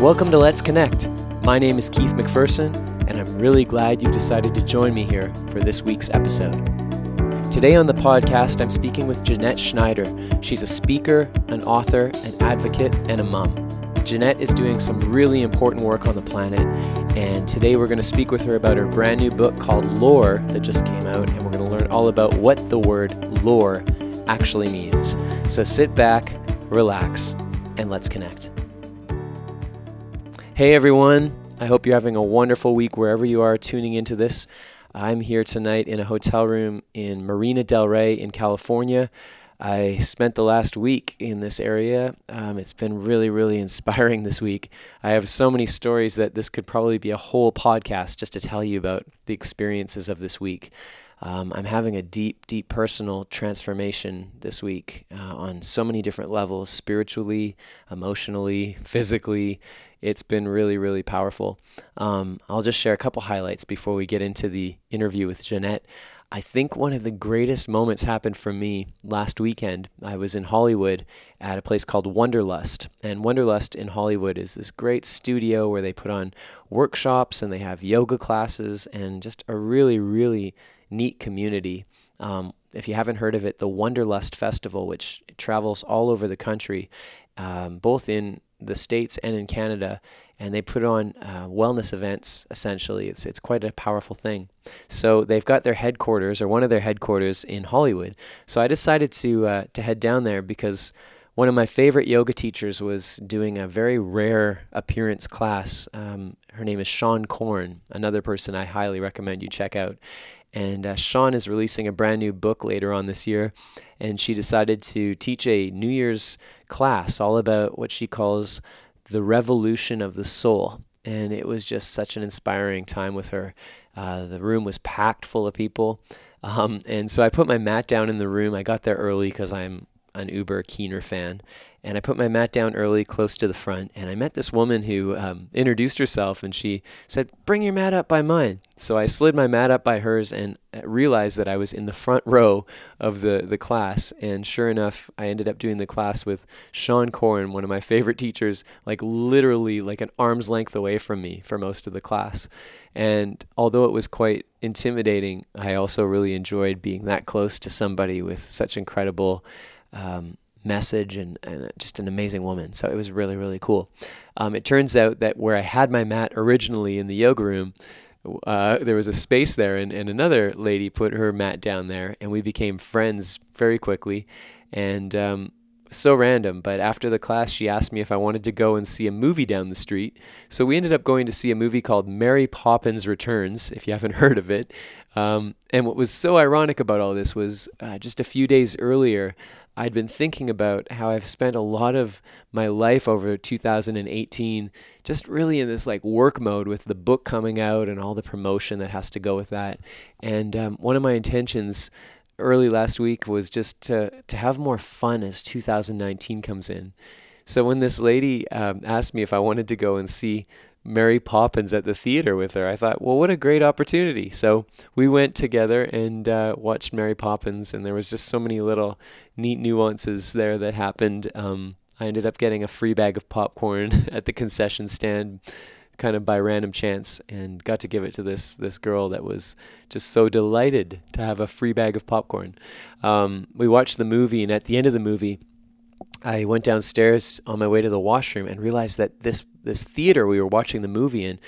Welcome to Let's Connect. My name is Keith McPherson, and I'm really glad you've decided to join me here for this week's episode. Today on the podcast, I'm speaking with Jeanette Schneider. She's a speaker, an author, an advocate, and a mom. Jeanette is doing some really important work on the planet, and today we're going to speak with her about her brand new book called Lore that just came out, and we're going to learn all about what the word lore actually means. So sit back, relax, and let's connect. Hey everyone, I hope you're having a wonderful week wherever you are tuning into this. I'm here tonight in a hotel room in Marina Del Rey in California. I spent the last week in this area. Um, it's been really, really inspiring this week. I have so many stories that this could probably be a whole podcast just to tell you about the experiences of this week. Um, I'm having a deep, deep personal transformation this week uh, on so many different levels spiritually, emotionally, physically it's been really, really powerful. Um, I'll just share a couple highlights before we get into the interview with Jeanette. I think one of the greatest moments happened for me last weekend. I was in Hollywood at a place called Wanderlust. And Wanderlust in Hollywood is this great studio where they put on workshops and they have yoga classes and just a really, really neat community. Um, if you haven't heard of it, the Wanderlust Festival, which travels all over the country, um, both in the states and in Canada, and they put on uh, wellness events. Essentially, it's it's quite a powerful thing. So they've got their headquarters or one of their headquarters in Hollywood. So I decided to uh, to head down there because one of my favorite yoga teachers was doing a very rare appearance class. Um, her name is Seane Corn, another person I highly recommend you check out. And uh, Seane is releasing a brand new book later on this year. And she decided to teach a New Year's class all about what she calls the revolution of the soul. And it was just such an inspiring time with her. Uh, the room was packed full of people. Um, and so I put my mat down in the room. I got there early because I'm an Uber Keener fan. And I put my mat down early, close to the front, and I met this woman who um, introduced herself, and she said, "Bring your mat up by mine." So I slid my mat up by hers, and realized that I was in the front row of the the class. And sure enough, I ended up doing the class with Seane Corn, one of my favorite teachers, like literally like an arm's length away from me for most of the class. And although it was quite intimidating, I also really enjoyed being that close to somebody with such incredible um, message and, and, just an amazing woman. So it was really, really cool. Um, it turns out that where I had my mat originally in the yoga room, uh, there was a space there, and, and another lady put her mat down there, and we became friends very quickly. And um, so random, but after the class, she asked me if I wanted to go and see a movie down the street. So we ended up going to see a movie called Mary Poppins Returns, if you haven't heard of it. Um, and what was so ironic about all this was uh, just a few days earlier, I'd been thinking about how I've spent a lot of my life over 2018 just really in this like work mode with the book coming out and all the promotion that has to go with that. And um, one of my intentions early last week was just to to have more fun as 2019 comes in. So when this lady um, asked me if I wanted to go and see Mary Poppins at the theater with her. I thought, well, what a great opportunity. So we went together and uh, watched Mary Poppins, and there was just so many little neat nuances there that happened. Um, I ended up getting a free bag of popcorn at the concession stand, kind of by random chance, and got to give it to this this girl that was just so delighted to have a free bag of popcorn. Um, we watched the movie, and at the end of the movie, I went downstairs on my way to the washroom and realized that this this theater we were watching the movie in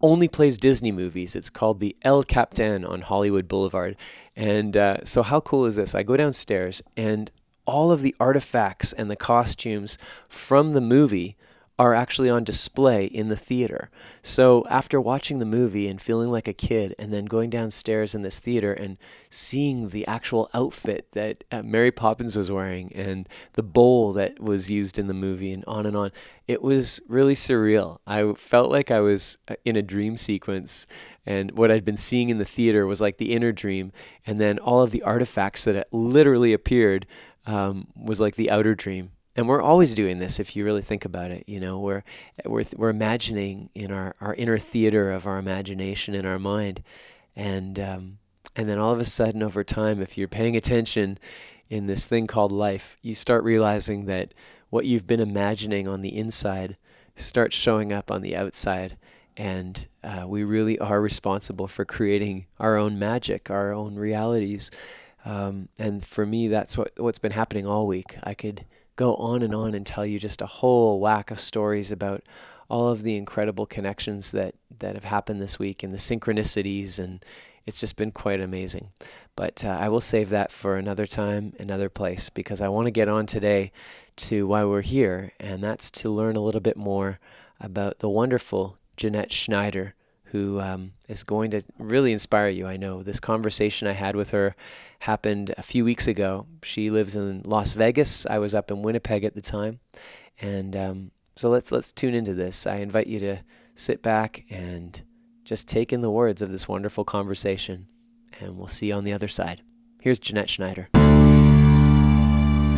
only plays Disney movies. It's called the El Capitan on Hollywood Boulevard. And uh, so, how cool is this? I go downstairs, and all of the artifacts and the costumes from the movie are actually on display in the theater. So after watching the movie and feeling like a kid, and then going downstairs in this theater and seeing the actual outfit that uh, Mary Poppins was wearing and the bowl that was used in the movie, and on and on, it was really surreal. I felt like I was uh, in a dream sequence. And what I'd been seeing in the theater was like the inner dream, and then all of the artifacts that literally appeared um, was like the outer dream and we're always doing this if you really think about it you know we're we're, we're imagining in our, our inner theater of our imagination in our mind and um, and then all of a sudden over time if you're paying attention in this thing called life you start realizing that what you've been imagining on the inside starts showing up on the outside. And uh, we really are responsible for creating our own magic, our own realities. Um, and for me, that's what, what's been happening all week. I could go on and on and tell you just a whole whack of stories about all of the incredible connections that, that have happened this week and the synchronicities and it's just been quite amazing. But uh, I will save that for another time, another place, because I want to get on today to why we're here, and that's to learn a little bit more about the wonderful Jeanette Schneider, who um, is going to really inspire you. I know this conversation I had with her happened a few weeks ago. She lives in Las Vegas. I was up in Winnipeg at the time, and um, so let's let's tune into this. I invite you to sit back and just take in the words of this wonderful conversation, and we'll see you on the other side. Here's Jeanette Schneider.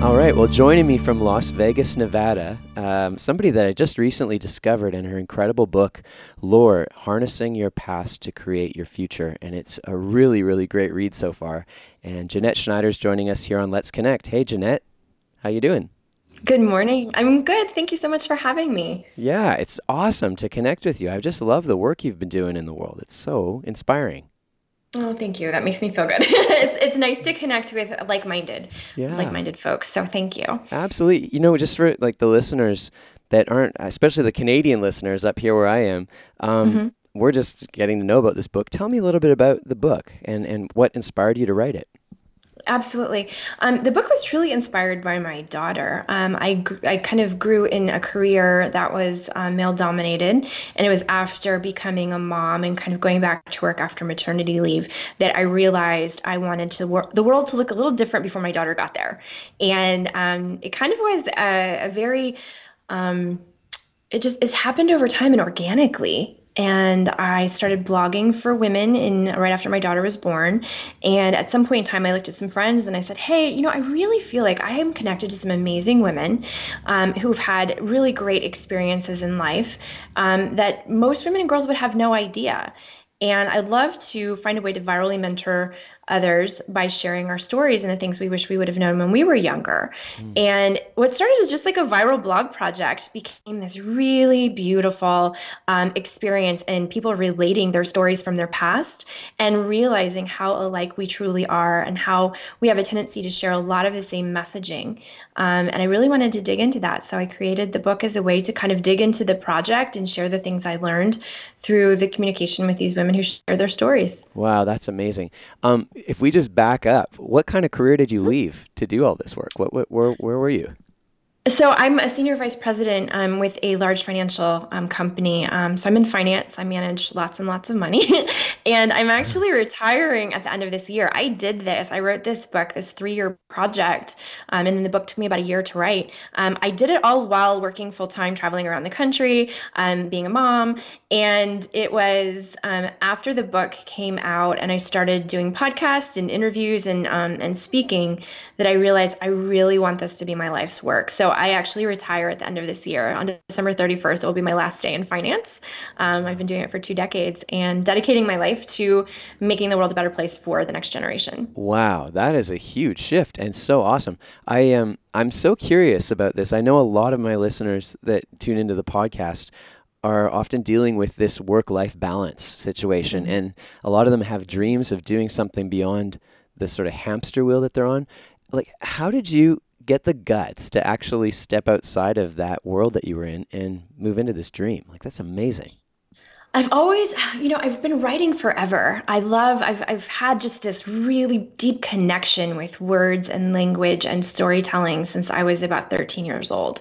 All right, well, joining me from Las Vegas, Nevada, um, somebody that I just recently discovered in her incredible book, Lore Harnessing Your Past to Create Your Future. And it's a really, really great read so far. And Jeanette Schneider's joining us here on Let's Connect. Hey, Jeanette, how you doing? Good morning. I'm good. Thank you so much for having me. Yeah, it's awesome to connect with you. I just love the work you've been doing in the world. It's so inspiring. Oh, thank you. That makes me feel good. it's it's nice to connect with like-minded, yeah. like-minded folks. So thank you. Absolutely. You know, just for like the listeners that aren't, especially the Canadian listeners up here where I am, um, mm-hmm. we're just getting to know about this book. Tell me a little bit about the book and and what inspired you to write it. Absolutely. Um, the book was truly inspired by my daughter. Um, I, I kind of grew in a career that was uh, male dominated. And it was after becoming a mom and kind of going back to work after maternity leave that I realized I wanted to wor- the world to look a little different before my daughter got there. And um, it kind of was a, a very, um, it just it's happened over time and organically and I started blogging for women in right after my daughter was born. And at some point in time, I looked at some friends and I said, "Hey, you know, I really feel like I am connected to some amazing women um, who've had really great experiences in life um, that most women and girls would have no idea." And I'd love to find a way to virally mentor others by sharing our stories and the things we wish we would have known when we were younger. Mm. And what started as just like a viral blog project became this really beautiful um, experience and people relating their stories from their past and realizing how alike we truly are and how we have a tendency to share a lot of the same messaging. Um, and I really wanted to dig into that. So I created the book as a way to kind of dig into the project and share the things I learned through the communication with these women who share their stories. Wow, that's amazing. Um, if we just back up, what kind of career did you leave to do all this work? What, what where, where were you? So I'm a senior vice president um, with a large financial um, company. Um, so I'm in finance. I manage lots and lots of money, and I'm actually retiring at the end of this year. I did this. I wrote this book, this three-year project, um, and the book took me about a year to write. Um, I did it all while working full time, traveling around the country, um, being a mom, and it was after the book came out and I started doing podcasts and interviews and and speaking that I realized I really want this to be my life's work. So I actually retire at the end of this year. On December 31st, it will be my last day in finance. Um, I've been doing it for two decades and dedicating my life to making the world a better place for the next generation. Wow, that is a huge shift and so awesome. I am I'm so curious about this. I know a lot of my listeners that tune into the podcast are often dealing with this work life balance situation. Mm-hmm. And a lot of them have dreams of doing something beyond the sort of hamster wheel that they're on. Like, how did you get the guts to actually step outside of that world that you were in and move into this dream. Like that's amazing. I've always, you know, I've been writing forever. I love, I've, I've had just this really deep connection with words and language and storytelling since I was about 13 years old.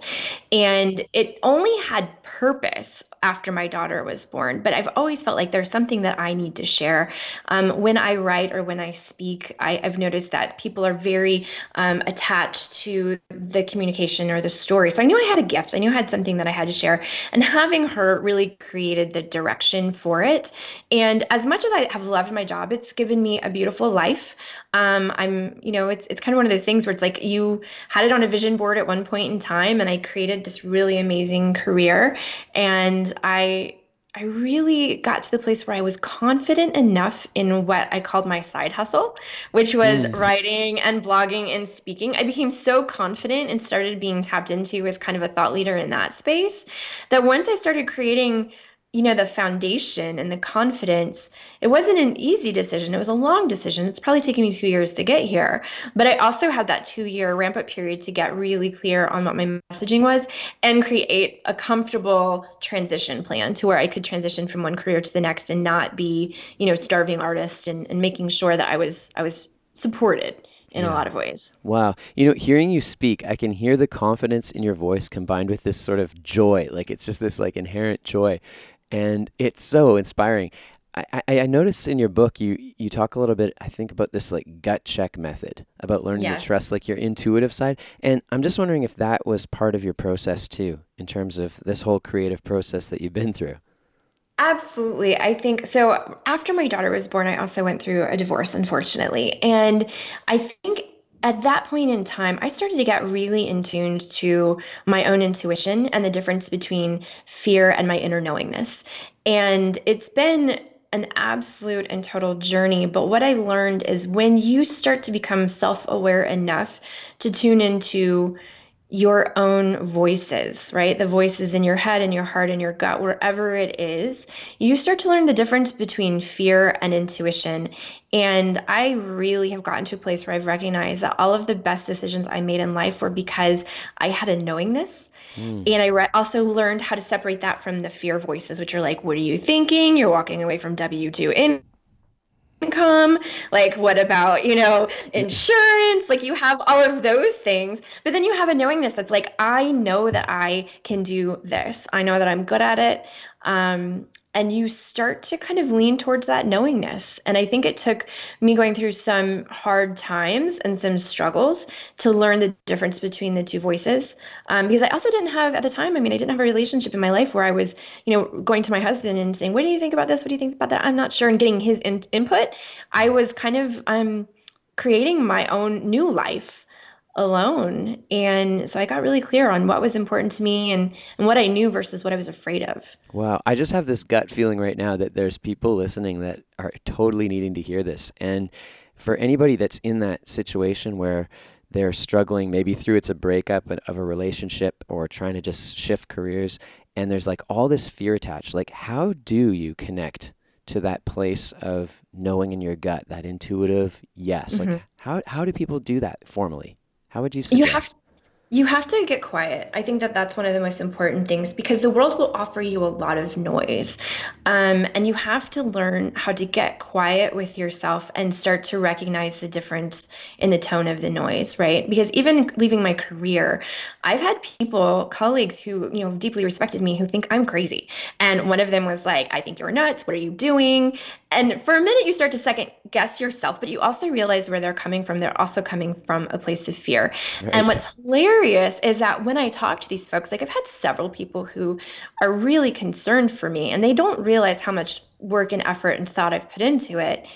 And it only had purpose after my daughter was born. But I've always felt like there's something that I need to share. Um, when I write or when I speak, I, have noticed that people are very um, attached to the communication or the story. So I knew I had a gift. I knew I had something that I had to share. And having her really created the direction for it. And as much as I have loved my job, it's given me a beautiful life. Um, I'm, you know, it's it's kind of one of those things where it's like you had it on a vision board at one point in time, and I created this really amazing career. And I I really got to the place where I was confident enough in what I called my side hustle, which was mm. writing and blogging and speaking. I became so confident and started being tapped into as kind of a thought leader in that space that once I started creating you know the foundation and the confidence it wasn't an easy decision it was a long decision it's probably taken me two years to get here but i also had that two year ramp up period to get really clear on what my messaging was and create a comfortable transition plan to where i could transition from one career to the next and not be you know starving artist and, and making sure that i was i was supported in yeah. a lot of ways. Wow. You know, hearing you speak, I can hear the confidence in your voice combined with this sort of joy. Like it's just this like inherent joy and it's so inspiring. I, I, I noticed in your book you you talk a little bit I think about this like gut check method about learning yeah. to trust like your intuitive side and I'm just wondering if that was part of your process too in terms of this whole creative process that you've been through. Absolutely. I think so. After my daughter was born, I also went through a divorce, unfortunately. And I think at that point in time, I started to get really in tuned to my own intuition and the difference between fear and my inner knowingness. And it's been an absolute and total journey. But what I learned is when you start to become self aware enough to tune into your own voices, right? The voices in your head and your heart and your gut, wherever it is, you start to learn the difference between fear and intuition. And I really have gotten to a place where I've recognized that all of the best decisions I made in life were because I had a knowingness. Mm. And I re- also learned how to separate that from the fear voices, which are like, what are you thinking? You're walking away from W 2 in income? Like what about you know insurance? Like you have all of those things. But then you have a knowingness that's like i know that i can do this. I know that i'm good at it. Um, and you start to kind of lean towards that knowingness. And I think it took me going through some hard times and some struggles to learn the difference between the two voices. Um, because I also didn't have at the time, I mean, I didn't have a relationship in my life where I was, you know, going to my husband and saying, What do you think about this? What do you think about that? I'm not sure. And getting his in- input. I was kind of um, creating my own new life alone. And so I got really clear on what was important to me and, and what I knew versus what I was afraid of. Wow. I just have this gut feeling right now that there's people listening that are totally needing to hear this. And for anybody that's in that situation where they're struggling, maybe through it's a breakup of a relationship or trying to just shift careers, and there's like all this fear attached, like how do you connect? to that place of knowing in your gut that intuitive yes mm-hmm. like how how do people do that formally how would you suggest? You have you have to get quiet. I think that that's one of the most important things because the world will offer you a lot of noise. Um, and you have to learn how to get quiet with yourself and start to recognize the difference in the tone of the noise, right? Because even leaving my career, I've had people, colleagues who, you know, deeply respected me who think I'm crazy. And one of them was like, I think you're nuts. What are you doing? And for a minute, you start to second guess yourself, but you also realize where they're coming from. They're also coming from a place of fear. Right. And what's hilarious is that when I talk to these folks, like I've had several people who are really concerned for me, and they don't realize how much work and effort and thought I've put into it.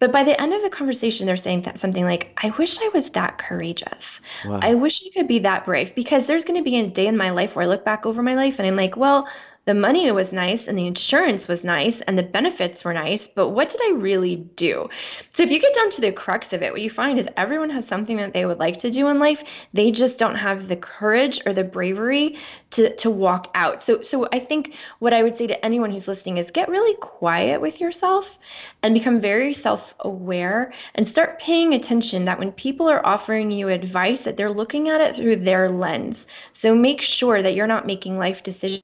But by the end of the conversation, they're saying that something like, I wish I was that courageous. Wow. I wish I could be that brave because there's going to be a day in my life where I look back over my life and I'm like, well, the money was nice and the insurance was nice and the benefits were nice, but what did I really do? So if you get down to the crux of it, what you find is everyone has something that they would like to do in life. They just don't have the courage or the bravery to to walk out. So so I think what I would say to anyone who's listening is get really quiet with yourself and become very self-aware and start paying attention that when people are offering you advice that they're looking at it through their lens. So make sure that you're not making life decisions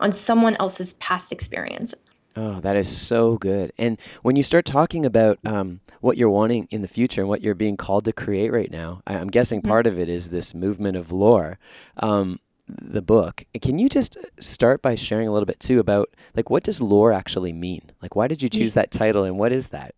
on someone else's past experience. Oh, that is so good. And when you start talking about um, what you're wanting in the future and what you're being called to create right now, I, am guessing mm-hmm. part of it is this movement of lore, um, the book. Can you just start by sharing a little bit too about like what does lore actually mean? Like, why did you choose that title, and what is that?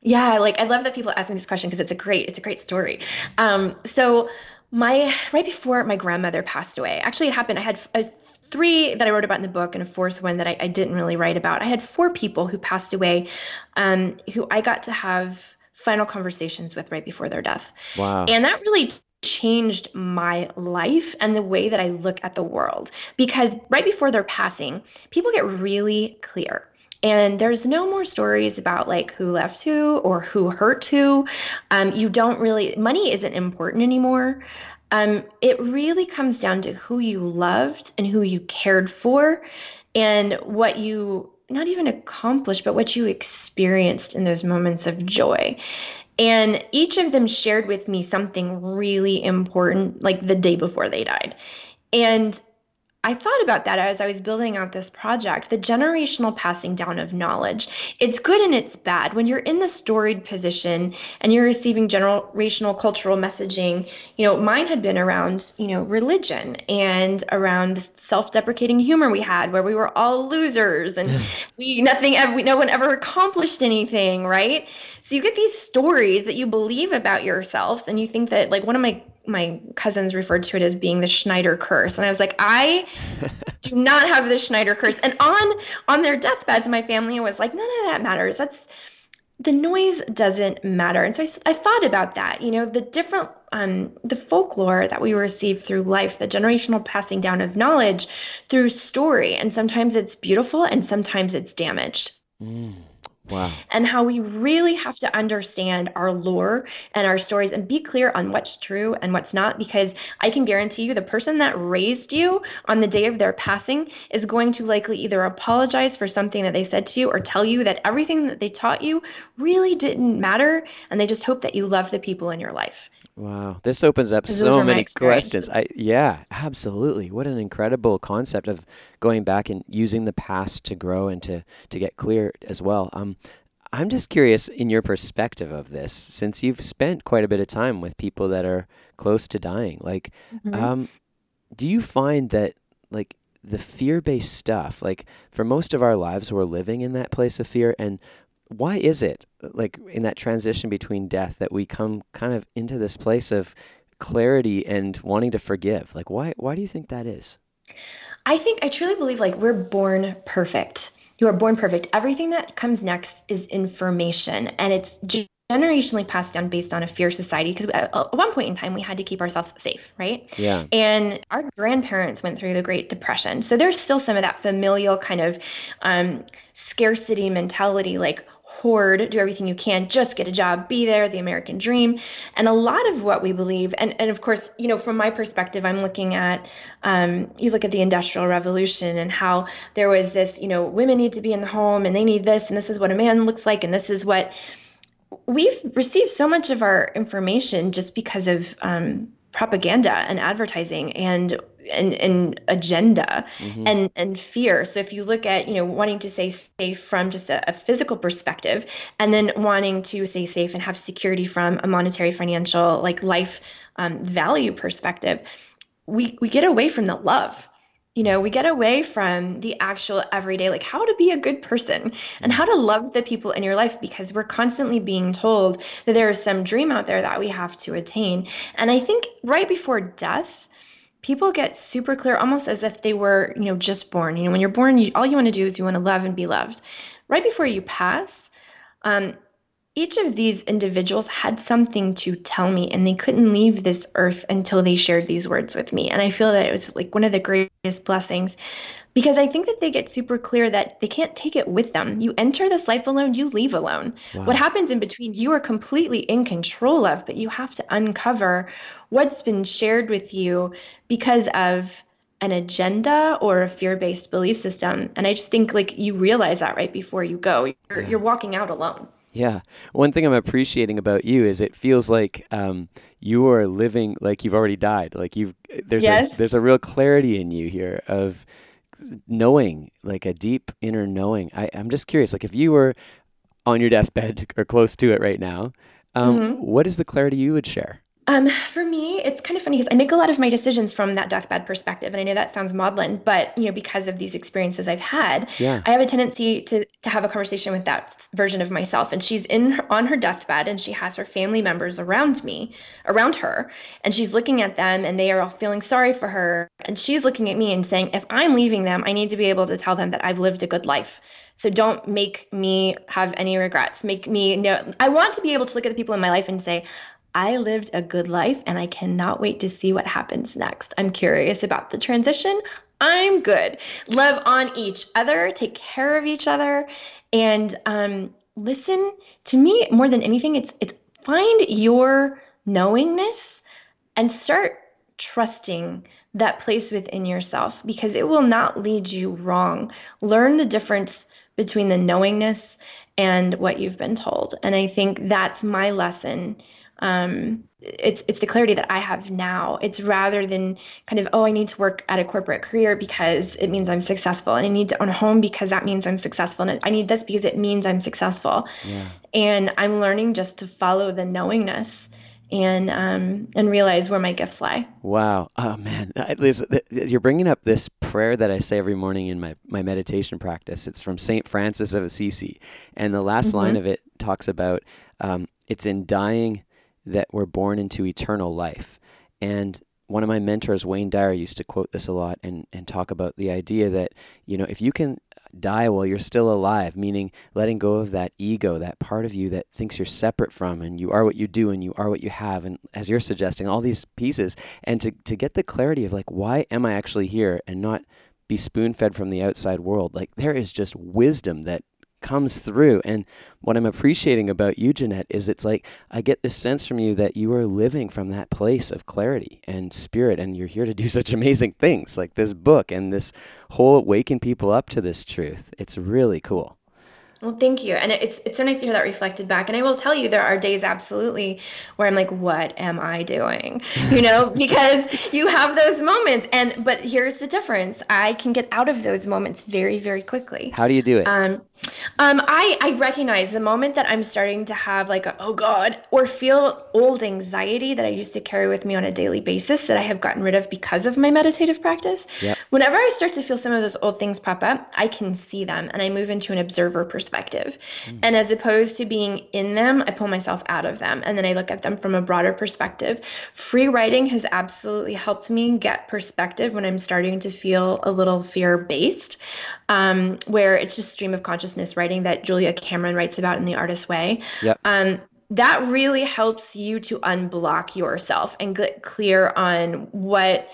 Yeah, like I love that people ask me this question because it's a great, it's a great story. Um, so my right before my grandmother passed away, actually it happened. I had a, three that I wrote about in the book, and a fourth one that I, I didn't really write about. I had four people who passed away, um, who I got to have final conversations with right before their death. Wow. And that really changed my life and the way that I look at the world. Because right before they're passing, people get really clear. And there's no more stories about like who left who or who hurt who. Um, you don't really, money isn't important anymore. Um, it really comes down to who you loved and who you cared for and what you not even accomplished, but what you experienced in those moments of joy. And each of them shared with me something really important, like the day before they died. And I thought about that as I was building out this project the generational passing down of knowledge. It's good and it's bad. When you're in the storied position and you're receiving generational cultural messaging, you know, mine had been around, you know, religion and around the self deprecating humor we had where we were all losers and we nothing, ever, no one ever accomplished anything, right? So you get these stories that you believe about yourselves and you think that, like, one of my my cousins referred to it as being the Schneider curse. And I was like, I do not have the Schneider curse. And on on their deathbeds, my family was like, none of that matters. That's the noise doesn't matter. And so I, I thought about that, you know, the different um, the folklore that we receive through life, the generational passing down of knowledge through story. And sometimes it's beautiful and sometimes it's damaged. Mm. Wow. And how we really have to understand our lore and our stories and be clear on what's true and what's not. Because I can guarantee you, the person that raised you on the day of their passing is going to likely either apologize for something that they said to you or tell you that everything that they taught you really didn't matter. And they just hope that you love the people in your life. Wow. This opens up so many questions. I, yeah, absolutely. What an incredible concept of going back and using the past to grow and to, to get clear as well. Um, I'm just curious in your perspective of this, since you've spent quite a bit of time with people that are close to dying. Like, mm-hmm. um, do you find that like the fear-based stuff, like for most of our lives, we're living in that place of fear, and why is it like in that transition between death that we come kind of into this place of clarity and wanting to forgive? Like, why why do you think that is? I think I truly believe like we're born perfect. You are born perfect. Everything that comes next is information, and it's generationally passed down based on a fear society because at one point in time we had to keep ourselves safe right? Yeah. And our grandparents went through the great depression. So there's still some of that familial kind of um, scarcity mentality like hoard, do everything you can, just get a job, be there, the American dream. And a lot of what we believe, and, and of course, you know, from my perspective, I'm looking at, um, you look at the Industrial Revolution and how there was this, you know, women need to be in the home and they need this, and this is what a man looks like, and this is what we've received so much of our information just because of um, propaganda and advertising and and, and agenda mm-hmm. and and fear so if you look at you know wanting to stay safe from just a, a, physical perspective and then wanting to stay safe and have security from a monetary financial like life um, value perspective we we get away from the love you know we get away from the actual everyday like how to be a good person and how to love the people in your life because we're constantly being told that there is some dream out there that we have to attain. And i think right before death people get super clear almost as if they were you know just born. You know when you're born you, all you want to do is you want to love and be loved. Right before you pass um, each of these individuals had something to tell me and they couldn't leave this earth until they shared these words with me. And i feel that it was like one of the greatest blessings because i think that they get super clear that they can't take it with them. You enter this life alone you leave alone. Wow. what happens in between you are completely in control of but you have to uncover what's been shared with you because of an agenda or a fear-based belief system. And i just think like you realize that right before you go. You're, yeah. you're walking out alone yeah. One thing I'm appreciating about you is it feels like um, you are living like you've already died. Like you've there's yes. a there's a real clarity in you here of knowing, like a deep inner knowing. I, I'm just curious, like if you were on your deathbed or close to it right now, um, mm-hmm. what is the clarity you would share? Um, for me, it's kind of funny because I make a lot of my decisions from that deathbed perspective, and I know that sounds maudlin, but you know, because of these experiences I've had, yeah. I have a tendency to to have a conversation with that version of myself. And she's in her, on her deathbed, and she has her family members around me, around her, and she's looking at them, and they are all feeling sorry for her, and she's looking at me and saying, if I'm leaving them, I need to be able to tell them that I've lived a good life. So don't make me have any regrets. Make me know. I want to be able to look at the people in my life and say, I lived a good life and I cannot wait to see what happens next. I'm curious about the transition. I'm good. Love on each other, take care of each other, and um, listen to me more than anything. It's it's find your knowingness and start trusting that place within yourself because it will not lead you wrong. Learn the difference between the knowingness and what you've been told. And I think that's my lesson. Um, it's it's the clarity that I have now. It's rather than kind of oh I need to work at a corporate career because it means I'm successful, and I need to own a home because that means I'm successful, and I need this because it means I'm successful. Yeah. And I'm learning just to follow the knowingness and um, and realize where my gifts lie. Wow, oh man, Liz, you're bringing up this prayer that I say every morning in my my meditation practice. It's from Saint Francis of Assisi, and the last mm-hmm. line of it talks about um, it's in dying that we're born into eternal life, and one of my mentors, Wayne Dyer, used to quote this a lot and, and talk about the idea that, you know, if you can die while you're still alive, meaning letting go of that ego, that part of you that thinks you're separate from and you are what you do and you are what you have. And as you're suggesting, all these pieces, and to, to get the clarity of like, why am I actually here and not be spoon fed from the outside world? Like, there is just wisdom that comes through. And what I'm appreciating about you, Jeanette, is it's like I get this sense from you that you are living from that place of clarity and spirit, and you're here to do such amazing things like this book and this whole waking people up to this truth. It's really cool. Well, thank you. And it's it's so nice to hear that reflected back. And I will tell you there are days absolutely where I'm like, what am I doing? You know, because you have those moments. And but here's the difference. I can get out of those moments very, very quickly. How do you do it? Um, um, I, I recognize the moment that I'm starting to have like, a, oh God, or feel old anxiety that I used to carry with me on a daily basis that I have gotten rid of because of my meditative practice. Yep. Whenever I start to feel some of those old things pop up, I can see them and I move into an observer perspective. Mm. And as opposed to being in them, I pull myself out of them and then I look at them from a broader perspective. Free writing has absolutely helped me get perspective when I'm starting to feel a little fear based, um, where it's just stream of consciousness consciousness writing that Julia Cameron writes about in The Artist's Way. Yep. Um, that really helps you to unblock yourself and get clear on what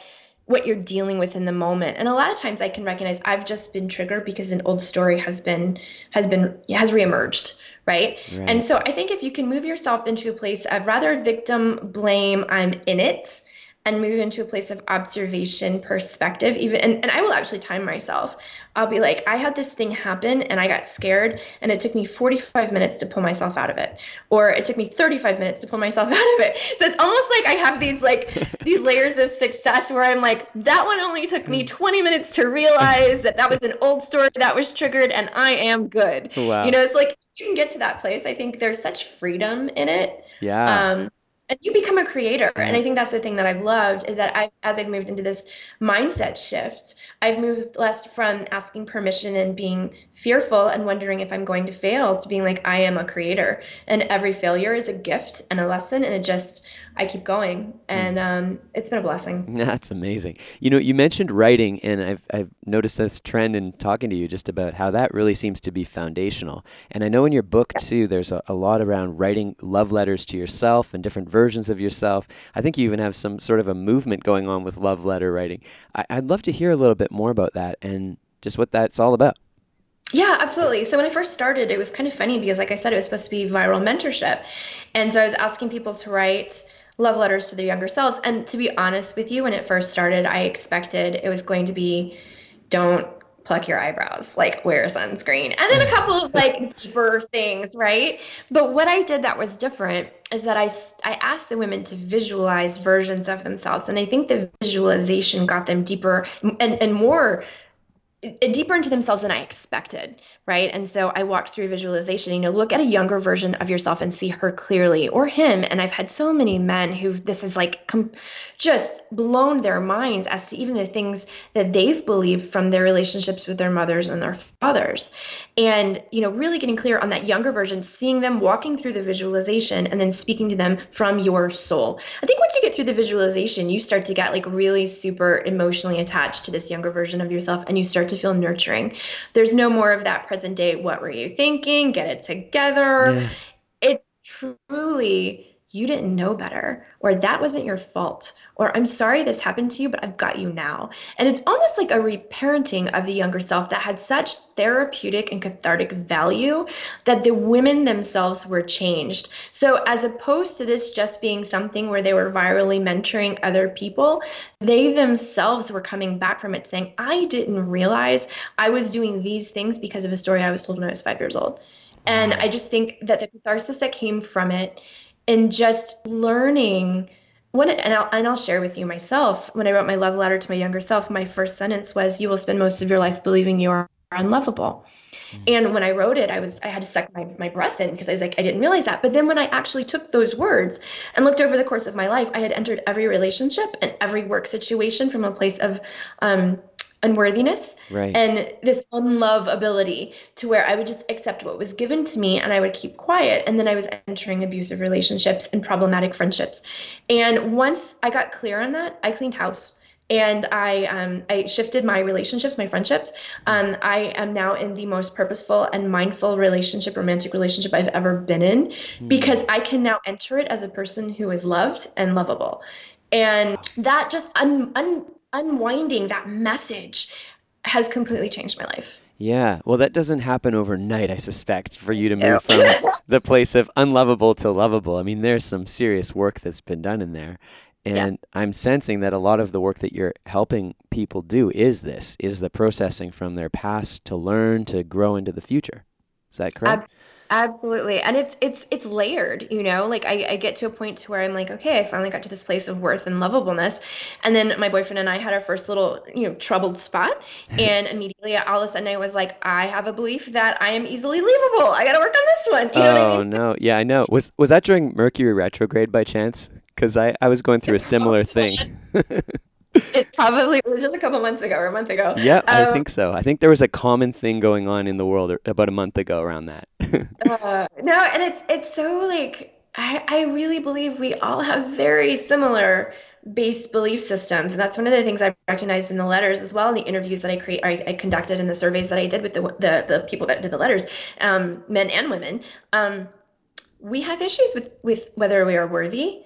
what you're dealing with in the moment and a lot of times i can recognize i've just been triggered because an old story has been has been has reemerged right? right and so i think if you can move yourself into a place of rather victim blame i'm in it and move into a place of observation perspective even and, and i will actually time myself. I'll be like i had this thing happen and i got scared and it took me 45 minutes to pull myself out of it. Or it took me 35 minutes to pull myself out of it. So it's almost like i have these like these layers of success where i'm like that one only took me 20 minutes to realize that that was an old story that was triggered and i am good. Wow. you know it's like you can get to that place. I think there's such freedom in it. Yeah. Um and you become a creator. And i think that's the thing that i've loved is that i as i've moved into this mindset shift i've moved less from asking permission and being fearful and wondering if i'm going to fail to being like i am a creator. And every failure is a gift and a lesson and it just I keep going, hmm. and um, it's been a blessing. That's amazing. You know, you mentioned writing, and I've I've noticed this trend in talking to you just about how that really seems to be foundational. And I know in your book too, there's a, a lot around writing love letters to yourself and different versions of yourself. I think you even have some sort of a movement going on with love letter writing. I, I'd love to hear a little bit more about that and just what that's all about. Yeah, absolutely. So when I first started, it was kind of funny because, like I said, it was supposed to be viral mentorship. And so I was asking people to write love letters to their younger selves. And to be honest with you, when it first started, I expected it was going to be don't pluck your eyebrows, like wear sunscreen, and then a couple of like deeper things, right? But what I did that was different is that I, I asked the women to visualize versions of themselves. And I think the visualization got them deeper and, and more eh, deeper into themselves than I expected, right? And so I walked through visualization, you know, look at a younger version of yourself and see her clearly or him. And I've had so many men who this is like com- just blown their minds as to even the things that they've believed from their relationships with their mothers and their fathers. And, you know, really getting clear on that younger version, seeing them walking through the visualization and then speaking to them from your soul. I think once you get through the visualization, you start to get like really super emotionally attached to this younger version of yourself and you start to feel nurturing. There's no more of that present day, what were you thinking? Get it together. Yeah. It's truly you didn't know better, or that wasn't your fault, or I'm sorry this happened to you, but I've got you now. And it's almost like a reparenting of the younger self that had such therapeutic and cathartic value that the women themselves were changed. So, as opposed to this just being something where they were virally mentoring other people, they themselves were coming back from it saying, I didn't realize I was doing these things because of a story I was told when I was five years old. And I just think that the catharsis that came from it and just learning what and I'll, and I'll share with you myself when i wrote my love letter to my younger self my first sentence was you will spend most of your life believing you are unlovable mm-hmm. and when i wrote it i was i had to suck my, my breath in because i was like i didn't realize that but then when i actually took those words and looked over the course of my life i had entered every relationship and every work situation from a place of um, unworthiness right. and this unlovability to where I would just accept what was given to me and I would keep quiet. And then I was entering abusive relationships and problematic friendships. And once I got clear on that, I cleaned house and I um, I shifted my relationships, my friendships. Um, I am now in the most purposeful and mindful relationship, romantic relationship I've ever been in, mm. because I can now enter it as a person who is loved and lovable, and that just un, un unwinding that message has completely changed my life. Yeah, well, that doesn't happen overnight, I suspect, for you to move from the place of unlovable to lovable. I mean, there's some serious work that's been done in there. And yes. I'm sensing that a lot of the work that you're helping people do is this, is the processing from their past to learn to grow into the future. Is that correct? Absolutely. And it's it's it's layered, you know? Like I, I get to a point to where I'm like, okay, I finally got to this place of worth and lovableness. And then my boyfriend and I had our first little, you know, troubled spot. And immediately all of a sudden I was like, I have a belief that I am easily leavable. I gotta work on this one. You know oh, I mean? no. Yeah, I know. Was was that during Mercury retrograde by chance? Because I, I was going through a similar thing. it probably was just a couple months ago or a month ago. Yeah, um, I think so. I think there was a common thing going on in the world about a month ago around that. uh, no, and it's it's so like I, I really believe we all have very similar based belief systems and that's one of the things i recognized in the letters as well in the interviews that i create I, I conducted in the surveys that i did with the the, the people that did the letters um, men and women um, we have issues with with whether we are worthy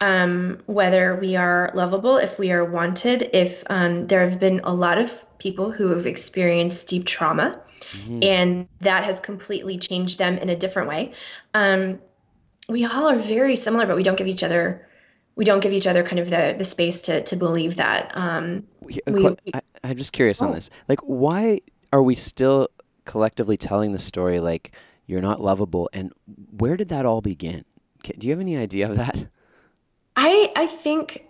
um, whether we are lovable, if we are wanted, if um, there have been a lot of people who have experienced deep trauma mm-hmm. and that has completely changed them in a different way. Um, we all are very similar, but we don't give each other we don't give each other kind of the the space to to believe that. Um, we, I, am just curious oh. on this. Like, why are we still collectively telling the story like you're not lovable, and where did that all begin? Do you have any idea of that? I I think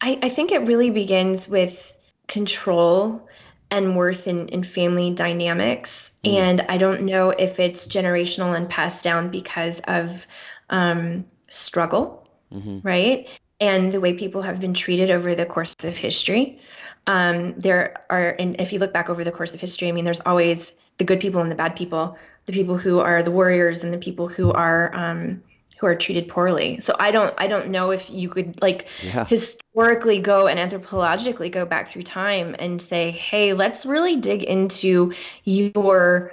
I, I think it really begins with control and worth in, in family dynamics. Mm. And I don't know if it's generational and passed down because of um, struggle, mm-hmm. right? And the way people have been treated over the course of history. Um, there are, and if you look back over the course of history, I mean, there's always the good people and the bad people, the people who are the warriors and the people who are um, who are treated poorly. So I don't I don't know if you could like yeah. historically go and anthropologically go back through time and say, "Hey, let's really dig into your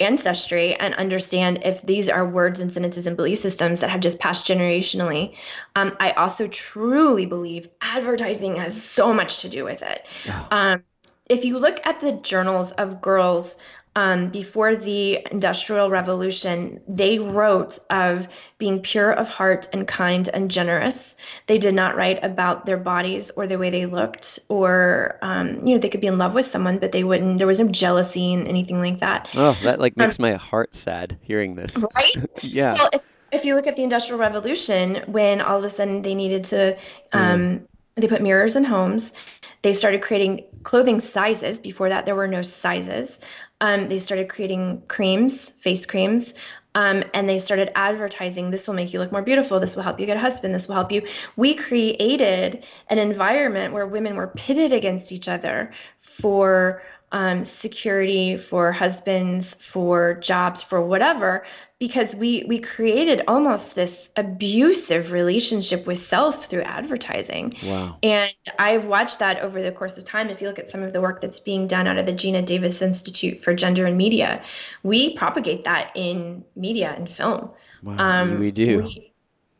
ancestry and understand if these are words and sentences and belief systems that have just passed generationally. Um, I also truly believe advertising has so much to do with it. Yeah. Um, if you look at the journals of girls um, before the Industrial Revolution, they wrote of being pure of heart and kind and generous. They did not write about their bodies or the way they looked, or um, you know, they could be in love with someone, but they wouldn't. There was no jealousy and anything like that. Oh, that like makes um, my heart sad hearing this. Right? yeah. Well, if, if you look at the Industrial Revolution, when all of a sudden they needed to, um, mm. they put mirrors in homes. They started creating clothing sizes. Before that, there were no sizes um, they started creating creams, face creams, um, and they started advertising this will make you look more beautiful. This will help you get a husband. This will help you. We created an environment where women were pitted against each other for um, security for husbands for jobs for whatever because we we created almost this abusive relationship with self through advertising. Wow. And I've watched that over the course of time. If you look at some of the work that's being done out of the Geena Davis Institute for Gender and Media, we propagate that in media and film. Wow, um, we do. We,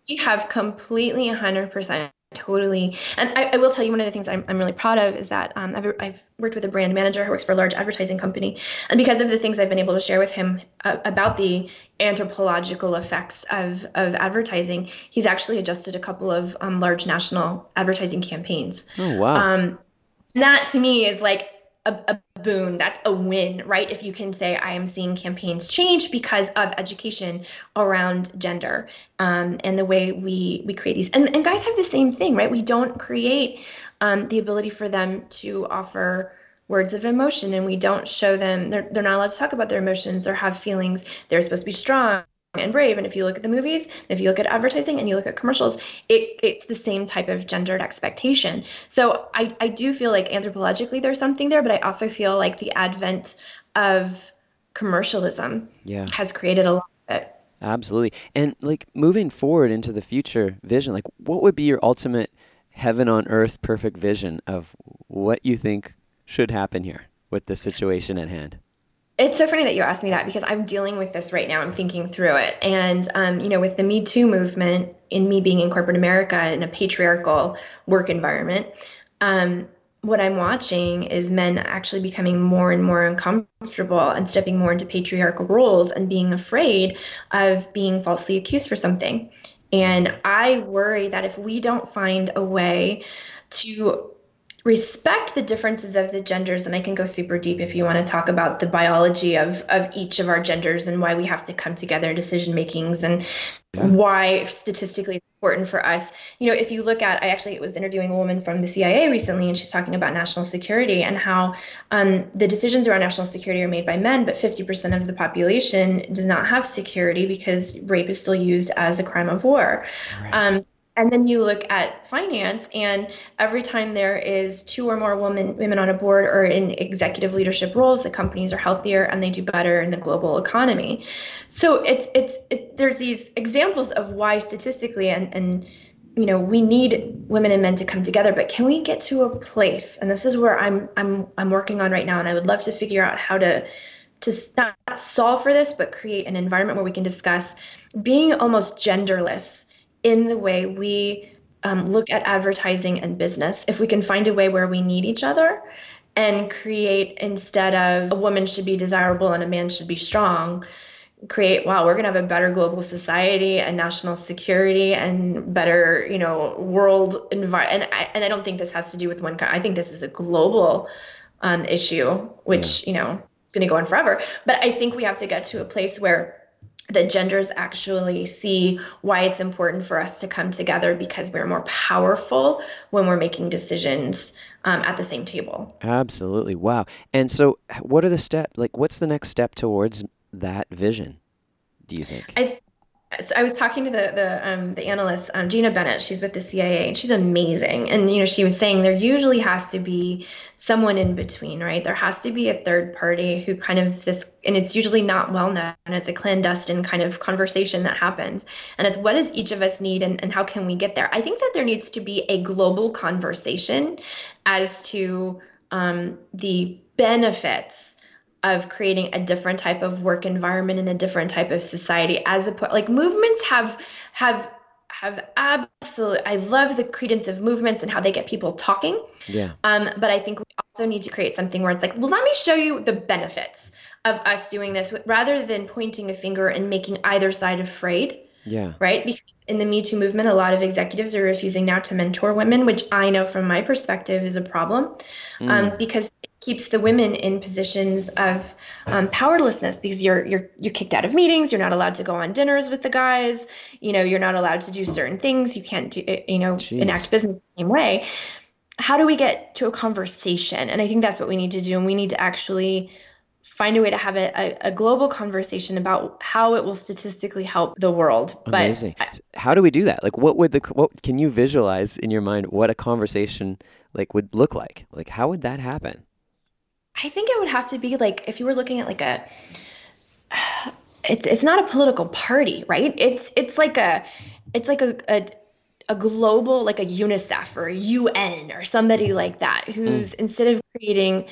we have completely 100% totally. And I, I, will tell you one of the things i'm, I'm really proud of is that um, I've, I've worked with a brand manager who works for a large advertising company. And because of the things i've been able to share with him uh, about the anthropological effects of, of advertising he's actually adjusted a couple of um, large national advertising campaigns. Oh wow. Um, that to me is like a, a, boon that's a win right? If you can say i am seeing campaigns change because of education around gender um, and the way we we create these. And, and guys have the same thing right? We don't create um, the ability for them to offer words of emotion and we don't show them they're, they're not allowed to talk about their emotions or have feelings. They're supposed to be strong and brave and if you look at the movies if you look at advertising and you look at commercials it, it's the same type of gendered expectation. So I, I do feel like anthropologically there's something there but i also feel like the advent of commercialism yeah. has created a lot of it. Absolutely. And like moving forward into the future vision like what would be your ultimate heaven on earth perfect vision of what you think should happen here with the situation at hand it's so funny that you asked me that because I'm dealing with this right now. I'm thinking through it. And, um, you know, with the Me Too movement, in me being in corporate America in a patriarchal work environment, um, what I'm watching is men actually becoming more and more uncomfortable and stepping more into patriarchal roles and being afraid of being falsely accused for something. And I worry that if we don't find a way to respect the differences of the genders and i can go super deep if you want to talk about the biology of of each of our genders and why we have to come together in decision makings and yeah. why statistically it's important for us you know if you look at i actually was interviewing a woman from the cia recently and she's talking about national security and how um, the decisions around national security are made by men but 50% of the population does not have security because rape is still used as a crime of war right. um, and then you look at finance and every time there is two or more women women on a board or in executive leadership roles the companies are healthier and they do better in the global economy. So it's it's it, there's these examples of why statistically and and you know we need women and men to come together but can we get to a place and this is where i'm i'm i'm working on right now and i would love to figure out how to to not solve for this but create an environment where we can discuss being almost genderless in the way we um, look at advertising and business. If we can find a way where we need each other and create instead of a woman should be desirable and a man should be strong, create wow we're going to have a better global society and national security and better you know world environment and I, and I don't think this has to do with one kind. i think this is a global um, issue which yeah. you know it's going to go on forever but i think we have to get to a place where that genders actually see why it's important for us to come together because we're more powerful when we're making decisions um, at the same table. Absolutely. Wow. And so, what are the steps? Like, what's the next step towards that vision? Do you think? I, so I was talking to the the um, the analyst um, Gina Bennett. She's with the CIA, and she's amazing. And you know, she was saying there usually has to be someone in between, right? There has to be a third party who kind of this, and it's usually not well known. It's a clandestine kind of conversation that happens, and it's what does each of us need, and, and how can we get there? I think that there needs to be a global conversation as to um, the benefits of creating a different type of work environment and a different type of society as a like movements have have have absolutely i love the credence of movements and how they get people talking yeah um but i think we also need to create something where it's like well let me show you the benefits of us doing this rather than pointing a finger and making either side afraid yeah. Right? Because in the Me Too movement, a lot of executives are refusing now to mentor women, which I know from my perspective is a problem mm. um, because keeps the women in positions of um, powerlessness because you're you're you're kicked out of meetings, you're not allowed to go on dinners with the guys, you know, you're not allowed to do certain things, you can't do you know Jeez. enact business the same way. How do we get to a conversation? And I think that's what we need to do, and we need to actually find a way to have a, a, a, global conversation about how it will statistically help the world. Amazing. But how do we do that? Like, what would the what can you visualize in your mind what a conversation like would look like? Like, how would that happen? I think it would have to be like if you were looking at like a. It's it's not a political party, right? It's it's like a, it's like a, a a global like a UNICEF or a UN or somebody like that who's mm. instead of creating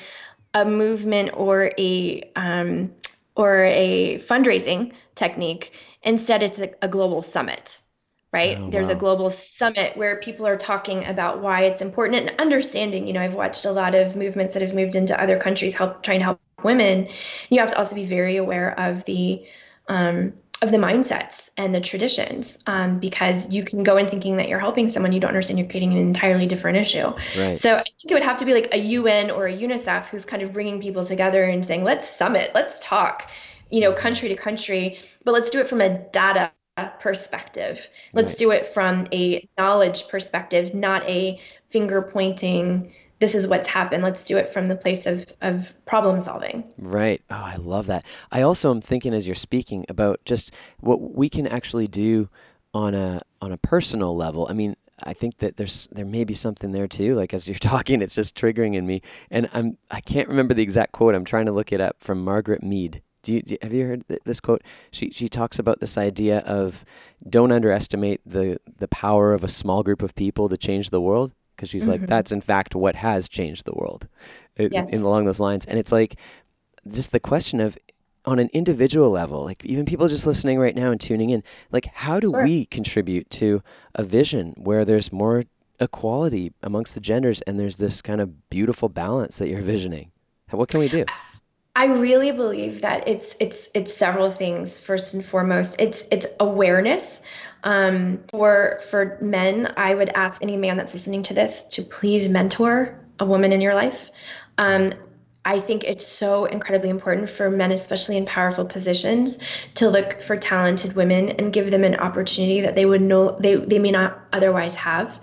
a movement or a um, or a fundraising technique. Instead, it's a, a global summit, right? Oh, There's wow. a global summit where people are talking about why it's important and understanding. You know, I've watched a lot of movements that have moved into other countries, help trying to help women. You have to also be very aware of the um, of the mindsets and the traditions um, because you can go in thinking that you're helping someone you don't understand you're creating an entirely different issue right. so i think it would have to be like a un or a unicef who's kind of bringing people together and saying let's summit let's talk you know country to country but let's do it from a data perspective let's right. do it from a knowledge perspective not a finger pointing this is what's happened. Let's do it from the place of, of problem solving. Right. Oh, I love that. I also am thinking as you're speaking about just what we can actually do on a on a personal level. I mean, I think that there's there may be something there too. Like as you're talking, it's just triggering in me, and I'm I can't remember the exact quote. I'm trying to look it up from Margaret Mead. Do you, do, have you heard th- this quote? She she talks about this idea of don't underestimate the the power of a small group of people to change the world because she's mm-hmm. like that's in fact what has changed the world yes. in, along those lines and it's like just the question of on an individual level like even people just listening right now and tuning in like how do sure. we contribute to a vision where there's more equality amongst the genders and there's this kind of beautiful balance that you're visioning what can we do I really believe that it's it's it's several things. First and foremost, it's it's awareness um, for for men, I would ask any man that's listening to this to please mentor a woman in your life. Um, I think it's so incredibly important for men, especially in powerful positions, to look for talented women and give them an opportunity that they would know they, they may not otherwise have.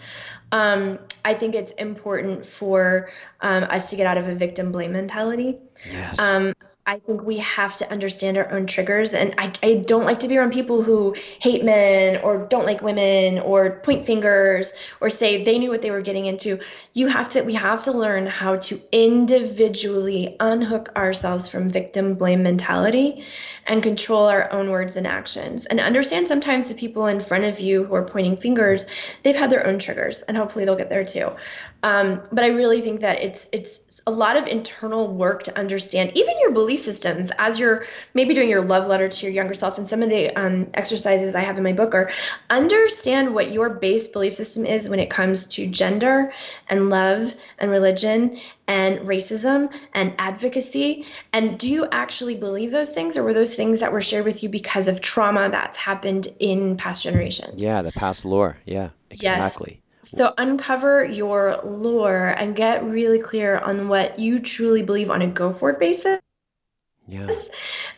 Um, I think it's important for um, us to get out of a victim blame mentality. Yes. Um, I think we have to understand our own triggers. And I, I don't like to be around people who hate men or don't like women or point fingers or say they knew what they were getting into. You have to, we have to learn how to individually unhook ourselves from victim blame mentality and control our own words and actions and understand sometimes the people in front of you who are pointing fingers, they've had their own triggers and hopefully they'll get there too. Um, but I really think that it's, it's, a lot of internal work to understand even your belief systems as you're maybe doing your love letter to your younger self. And some of the um, exercises i have in my book are understand what your base belief system is when it comes to gender and love and religion and racism and advocacy. And do you actually believe those things or were those things that were shared with you because of trauma that's happened in past generations? Yeah the past lore. Yeah exactly. yes. So uncover your lore and get really clear on what you truly believe on a go forward basis. Yeah.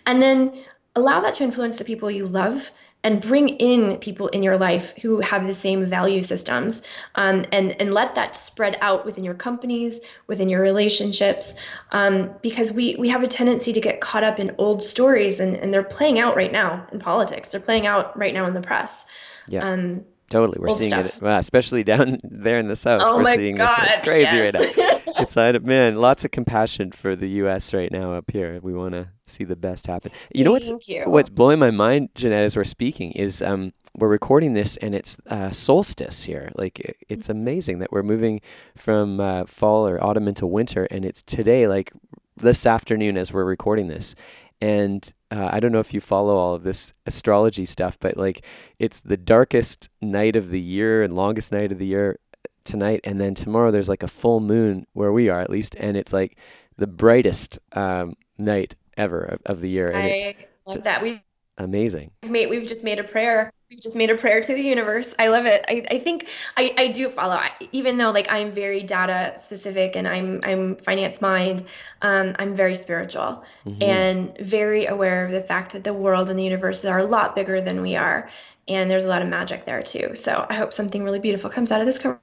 And then allow that to influence the people you love and bring in people in your life who have the same value systems um, and and let that spread out within your companies within your relationships um, because we we have a tendency to get caught up in old stories and, and they're playing out right now in politics they're playing out right now in the press yeah um, Totally, we're seeing stuff. it, especially down there in the south. Oh we're my seeing God, this crazy yes. right now. it's like, man, lots of compassion for the U.S. right now up here. We want to see the best happen. You know what's you. what's blowing my mind, Jeanette, as we're speaking, is um, we're recording this and it's uh, solstice here. Like it's amazing that we're moving from uh, fall or autumn into winter, and it's today, like this afternoon, as we're recording this, and uh, I don't know if you follow all of this astrology stuff, but like it's the darkest night of the year and longest night of the year tonight, and then tomorrow there's like a full moon where we are at least, and it's like the brightest um, night ever of, of, the year. And I love that. We amazing. Made, we've just made a prayer we've just made a prayer to the universe. I love it. I, I think I, I do follow, even though like I'm very data specific and I'm I'm finance mind. Um, I'm very spiritual mm-hmm. and very aware of the fact that the world and the universe are a lot bigger than we are, and there's a lot of magic there too. So I hope something really beautiful comes out of this conversation.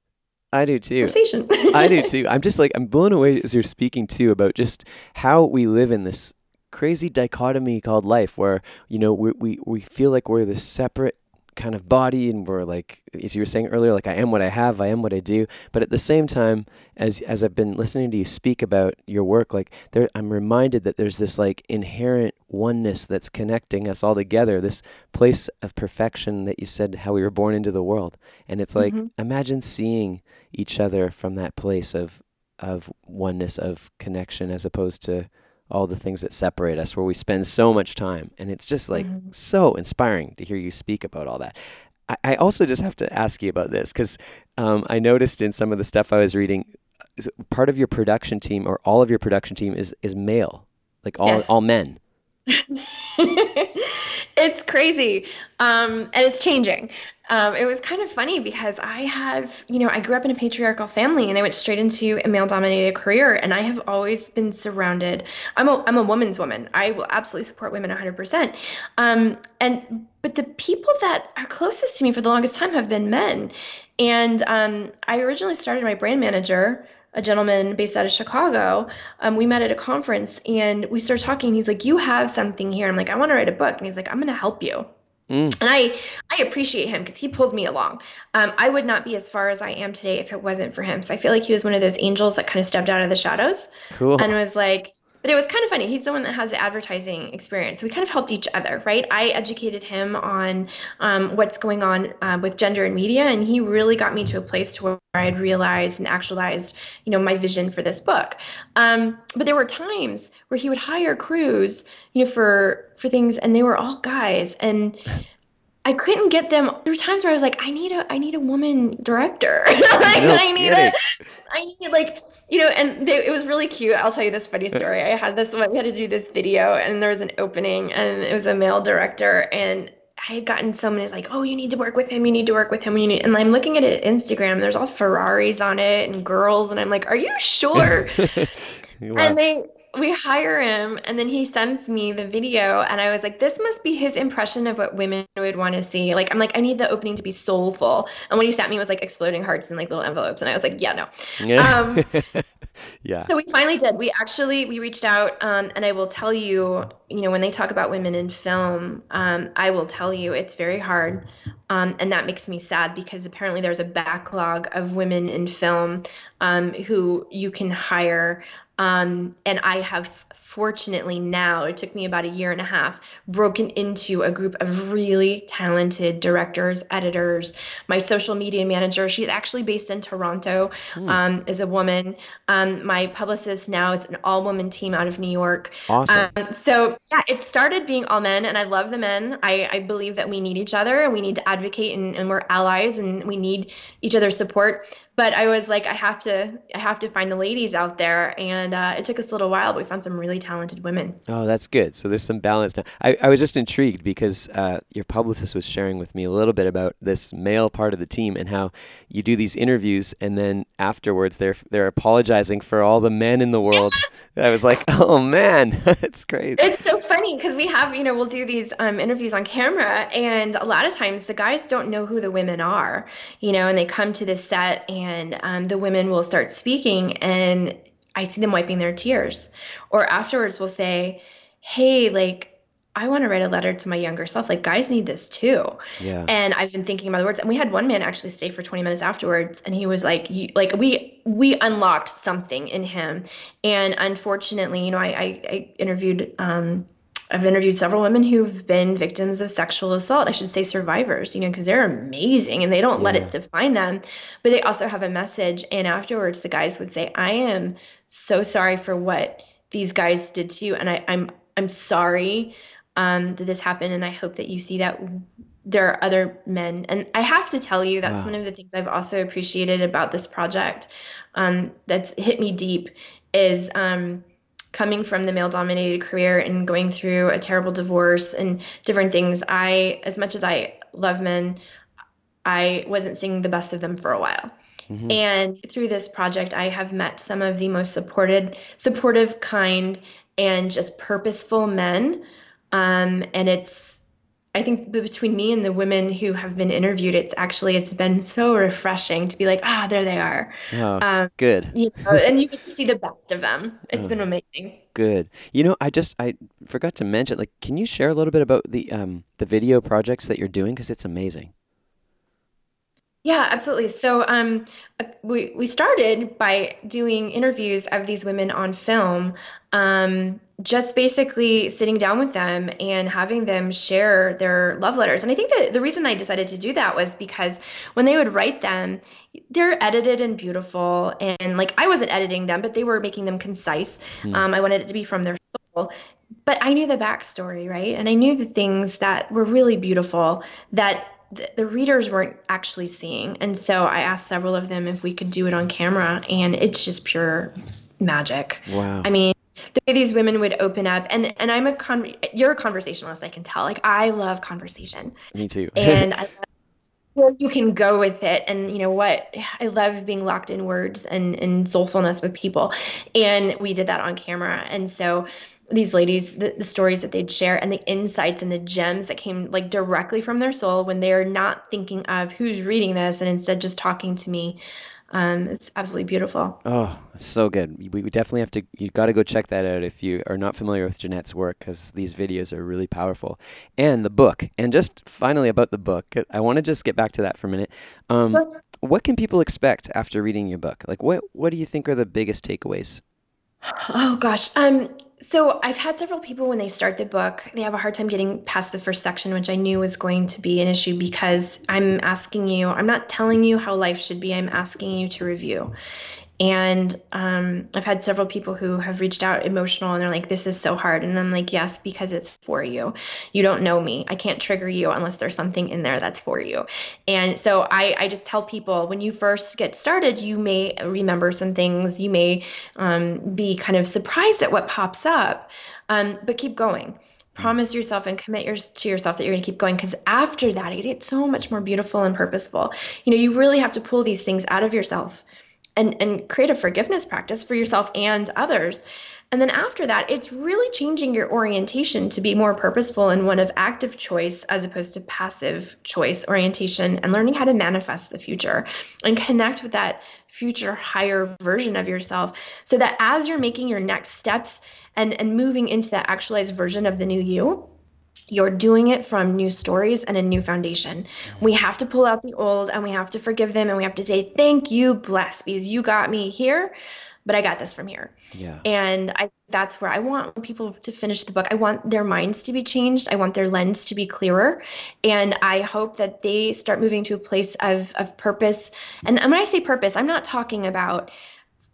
I do too. I do too. I'm just like I'm blown away as you're speaking too about just how we live in this crazy dichotomy called life where you know we we, we feel like we're this separate kind of body and we're like as you were saying earlier like I am what I have I am what I do but at the same time as as I've been listening to you speak about your work like there I'm reminded that there's this like inherent oneness that's connecting us all together this place of perfection that you said how we were born into the world and it's like mm-hmm. imagine seeing each other from that place of of oneness of connection as opposed to all the things that separate us where we spend so much time and it's just like mm-hmm. so inspiring to hear you speak about all that I, I also just have to ask you about this because um, I noticed in some of the stuff I was reading, part of your production team or all of your production team is is male, like all yes. all men. it's crazy, um, and it's changing. Um, it was kind of funny because I have, you know, I grew up in a patriarchal family and I went straight into a male dominated career. And I have always been surrounded. I'm a, I'm a woman's woman. I will absolutely support women 100%. Um, and, but the people that are closest to me for the longest time have been men. And um, I originally started my brand manager a gentleman based out of Chicago. Um, we met at a conference and we started talking. He's like, "You have something here." I'm like, "I want to write a book," and he's like, "I'm going to help you." Mm. And I, I appreciate him because he pulled me along. Um, I would not be as far as I am today if it wasn't for him. So I feel like he was one of those angels that kind of stepped out of the shadows cool. and was like, but it was kind of funny. He's the one that has the advertising experience. We kind of helped each other, right? I educated him on um, what's going on uh, with gender and media, and he really got me to a place to where I had realized and actualized, you know, my vision for this book. Um, but there were times where he would hire crews, you know, for for things, and they were all guys, and I couldn't get them. There were times where I was like, I need a, I need a woman director. like, I need a, I need like you know, and they, it was really cute. I'll tell you this funny story. I had this one, we had to do this video, and there was an opening, and it was a male director, and I had gotten someone who's like, "Oh, you need to work with him. You need to work with him. You need." And I'm looking at it Instagram. There's all Ferraris on it and girls, and I'm like, "Are you sure?" And they we hire him and then he sends me the video and i was like this must be his impression of what women would want to see. Like i'm like i need the opening to be soulful. And what he sent me was like exploding hearts and like little envelopes and i was like yeah no. Yeah. Um, yeah. so we finally did. We actually we reached out um, and i will tell you you know when they talk about women in film um, i will tell you it's very hard um, and that makes me sad because apparently there's a backlog of women in film um, who you can hire um, and I have fortunately now, it took me about a year and a half, broken into a group of really talented directors, editors. My social media manager, she's actually based in Toronto, mm. um, is a woman. Um, my publicist now is an all woman team out of New York. Awesome. Um, so, yeah, it started being all men, and I love the men. I, I believe that we need each other and we need to advocate, and, and we're allies, and we need each other's support but I was like, I have to, I have to find the ladies out there, and uh, it took us a little while, but we found some really talented women. Oh, that's good. So there's some balance now. I, I was just intrigued because uh, your publicist was sharing with me a little bit about this male part of the team and how you do these interviews, and then afterwards they're they're apologizing for all the men in the world. Yes! I was like, oh man, it's great. It's so funny because we have, you know, we'll do these um, interviews on camera, and a lot of times the guys don't know who the women are, you know, and they come to the set and and um, the women will start speaking and i see them wiping their tears or afterwards we'll say hey like I want to write a letter to my younger self. Like guys need this too. Yeah. And I've been thinking about the words. And we had one man actually stay for 20 minutes afterwards, and he was like, you, like we we unlocked something in him. And unfortunately, you know, I I, I interviewed um, I've interviewed several women who've been victims of sexual assault. I should say survivors, you know, because they're amazing and they don't yeah. let it define them, but they also have a message. And afterwards, the guys would say, "I am so sorry for what these guys did to you, and I, I'm I'm sorry um, that this happened, and I hope that you see that there are other men." And I have to tell you, that's wow. one of the things I've also appreciated about this project um, that's hit me deep is. Um, coming from the male dominated career and going through a terrible divorce and different things, I, as much as I love men, I wasn't seeing the best of them for a while. Mm-hmm. And through this project, I have met some of the most supported, supportive, kind, and just purposeful men. Um, and it's I think between me and the women who have been interviewed, it's actually it's been so refreshing to be like, ah, there they are. Oh, um, good. You know, and you to see the best of them. It's oh, been amazing. Good. You know, I just I forgot to mention. Like, can you share a little bit about the um the video projects that you're doing because it's amazing. Yeah, absolutely. So um, uh, we we started by doing interviews of these women on film, um, just basically sitting down with them and having them share their love letters. And I think that the reason I decided to do that was because when they would write them, they're edited and beautiful, and like I wasn't editing them, but they were making them concise. Mm. Um, I wanted it to be from their soul. But I knew the backstory, right? And I knew the things that were really beautiful that the, the readers weren't actually seeing. And so I asked several of them if we could do it on camera, and it's just pure magic. Wow. I mean, the way these women would open up and and i'm a con you're a conversationalist i can tell like i love conversation. Me too. And i love where you can go with it and you know what i love being locked in words and and soulfulness with people. And we did that on camera. And so these ladies the, the stories that they'd share and the insights and the gems that came like directly from their soul when they're not thinking of who's reading this and instead just talking to me um, it's absolutely beautiful. Oh, so good. We, we definitely have to. You've got to go check that out if you are not familiar with Jeanette's work, because these videos are really powerful. And the book. And just finally about the book, I want to just get back to that for a minute. Um, sure. What can people expect after reading your book? Like, what what do you think are the biggest takeaways? Oh gosh. Um, so I've had several people when they start the book, they have a hard time getting past the first section, which I knew was going to be an issue because I'm asking you, I'm not telling you how life should be, I'm asking you to review. And um, I've had several people who have reached out emotional and they're like, this is so hard. And I'm like, yes, because it's for you. You don't know me. I can't trigger you unless there's something in there that's for you. And so I, I just tell people when you first get started, you may remember some things. You may um, be kind of surprised at what pops up, um, but keep going mm. promise yourself and commit your, to yourself that you're going to keep going because after that it gets so much more beautiful and purposeful you know you really have to pull these things out of yourself and and create a forgiveness practice for yourself and others. And then after that it's really changing your orientation to be more purposeful and one of active choice as opposed to passive choice orientation and learning how to manifest the future and connect with that future higher version of yourself so that as you're making your next steps and and moving into that actualized version of the new you you're doing it from new stories and a new foundation. We have to pull out the old and we have to forgive them and we have to say, Thank you, bless, because you got me here, but I got this from here. Yeah. And I that's where I want people to finish the book. I want their minds to be changed. I want their lens to be clearer. And I hope that they start moving to a place of of purpose. And when I say purpose, I'm not talking about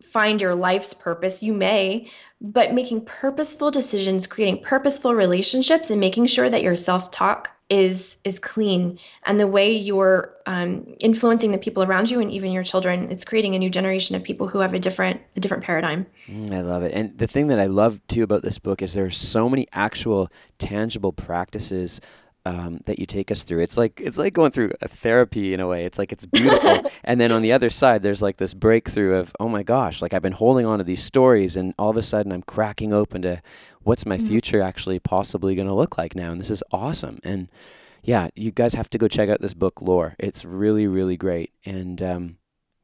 find your life's purpose. You may, but making purposeful decisions creating purposeful relationships and making sure that your self-talk is is clean. And the way you're um, influencing the people around you and even your children it's creating a new generation of people who have a different a different paradigm. Mm, i love it. And the thing that i love too about this book is there's so many actual tangible practices um, that you take us through. It's like it's like going through a therapy in a way. It's like it's beautiful, and then on the other side, there's like this breakthrough of oh my gosh, like I've been holding on to these stories, and all of a sudden I'm cracking open to what's my mm-hmm. future actually possibly going to look like now, and this is awesome. And yeah, you guys have to go check out this book, Lore. It's really really great, and um,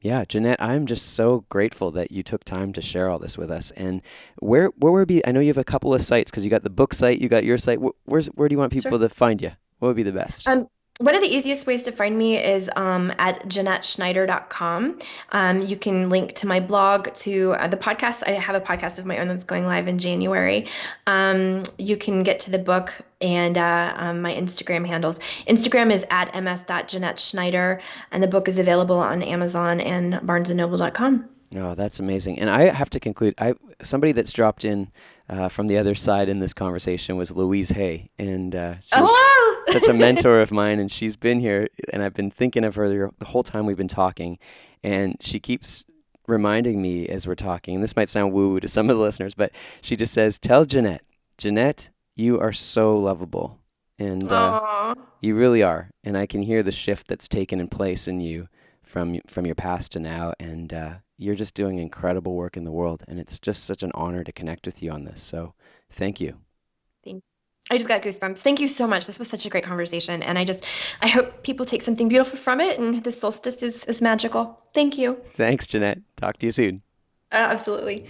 yeah, Jeanette, I'm just so grateful that you took time to share all this with us. And where where would be? I know you have a couple of sites because you got the book site, you got your site. Where's where do you want people sure. to find you? What would be the best? Um, one of the easiest ways to find me is um, at JeanetteSchneider.com. Um, you can link to my blog, to uh, the podcast. I have a podcast of my own that's going live in January. Um, you can get to the book and uh, um, my Instagram handles. Instagram is at ms.JeanetteSchneider, and the book is available on Amazon and BarnesandNoble.com. Oh, that's amazing. And I have to conclude. I somebody that's dropped in uh, from the other side in this conversation was Louise Hay, and uh, oh, such a mentor of mine. And she's been here, and I've been thinking of her the whole time we've been talking. And she keeps reminding me as we're talking. And this might sound woo woo to some of the listeners, but she just says, "Tell Jeanette, Jeanette, you are so lovable, and uh, you really are. And I can hear the shift that's taken in place in you." From from your past to now, and uh, you're just doing incredible work in the world, and it's just such an honor to connect with you on this. So, thank you. Thank. I just got goosebumps. Thank you so much. This was such a great conversation, and I just I hope people take something beautiful from it. And this solstice is is magical. Thank you. Thanks, Jeanette. Talk to you soon. Uh, absolutely.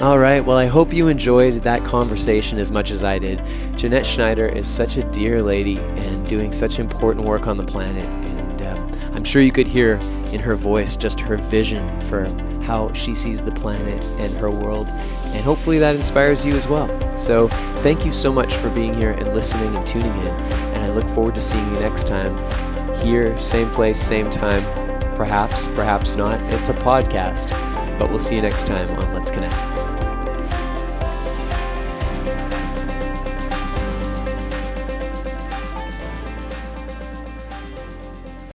All right. Well, I hope you enjoyed that conversation as much as I did. Jeanette Schneider is such a dear lady and doing such important work on the planet. And um, I'm sure you could hear in her voice just her vision for how she sees the planet and her world. And hopefully that inspires you as well. So thank you so much for being here and listening and tuning in. And I look forward to seeing you next time here, same place, same time. Perhaps, perhaps not. It's a podcast. But we'll see you next time on Let's Connect.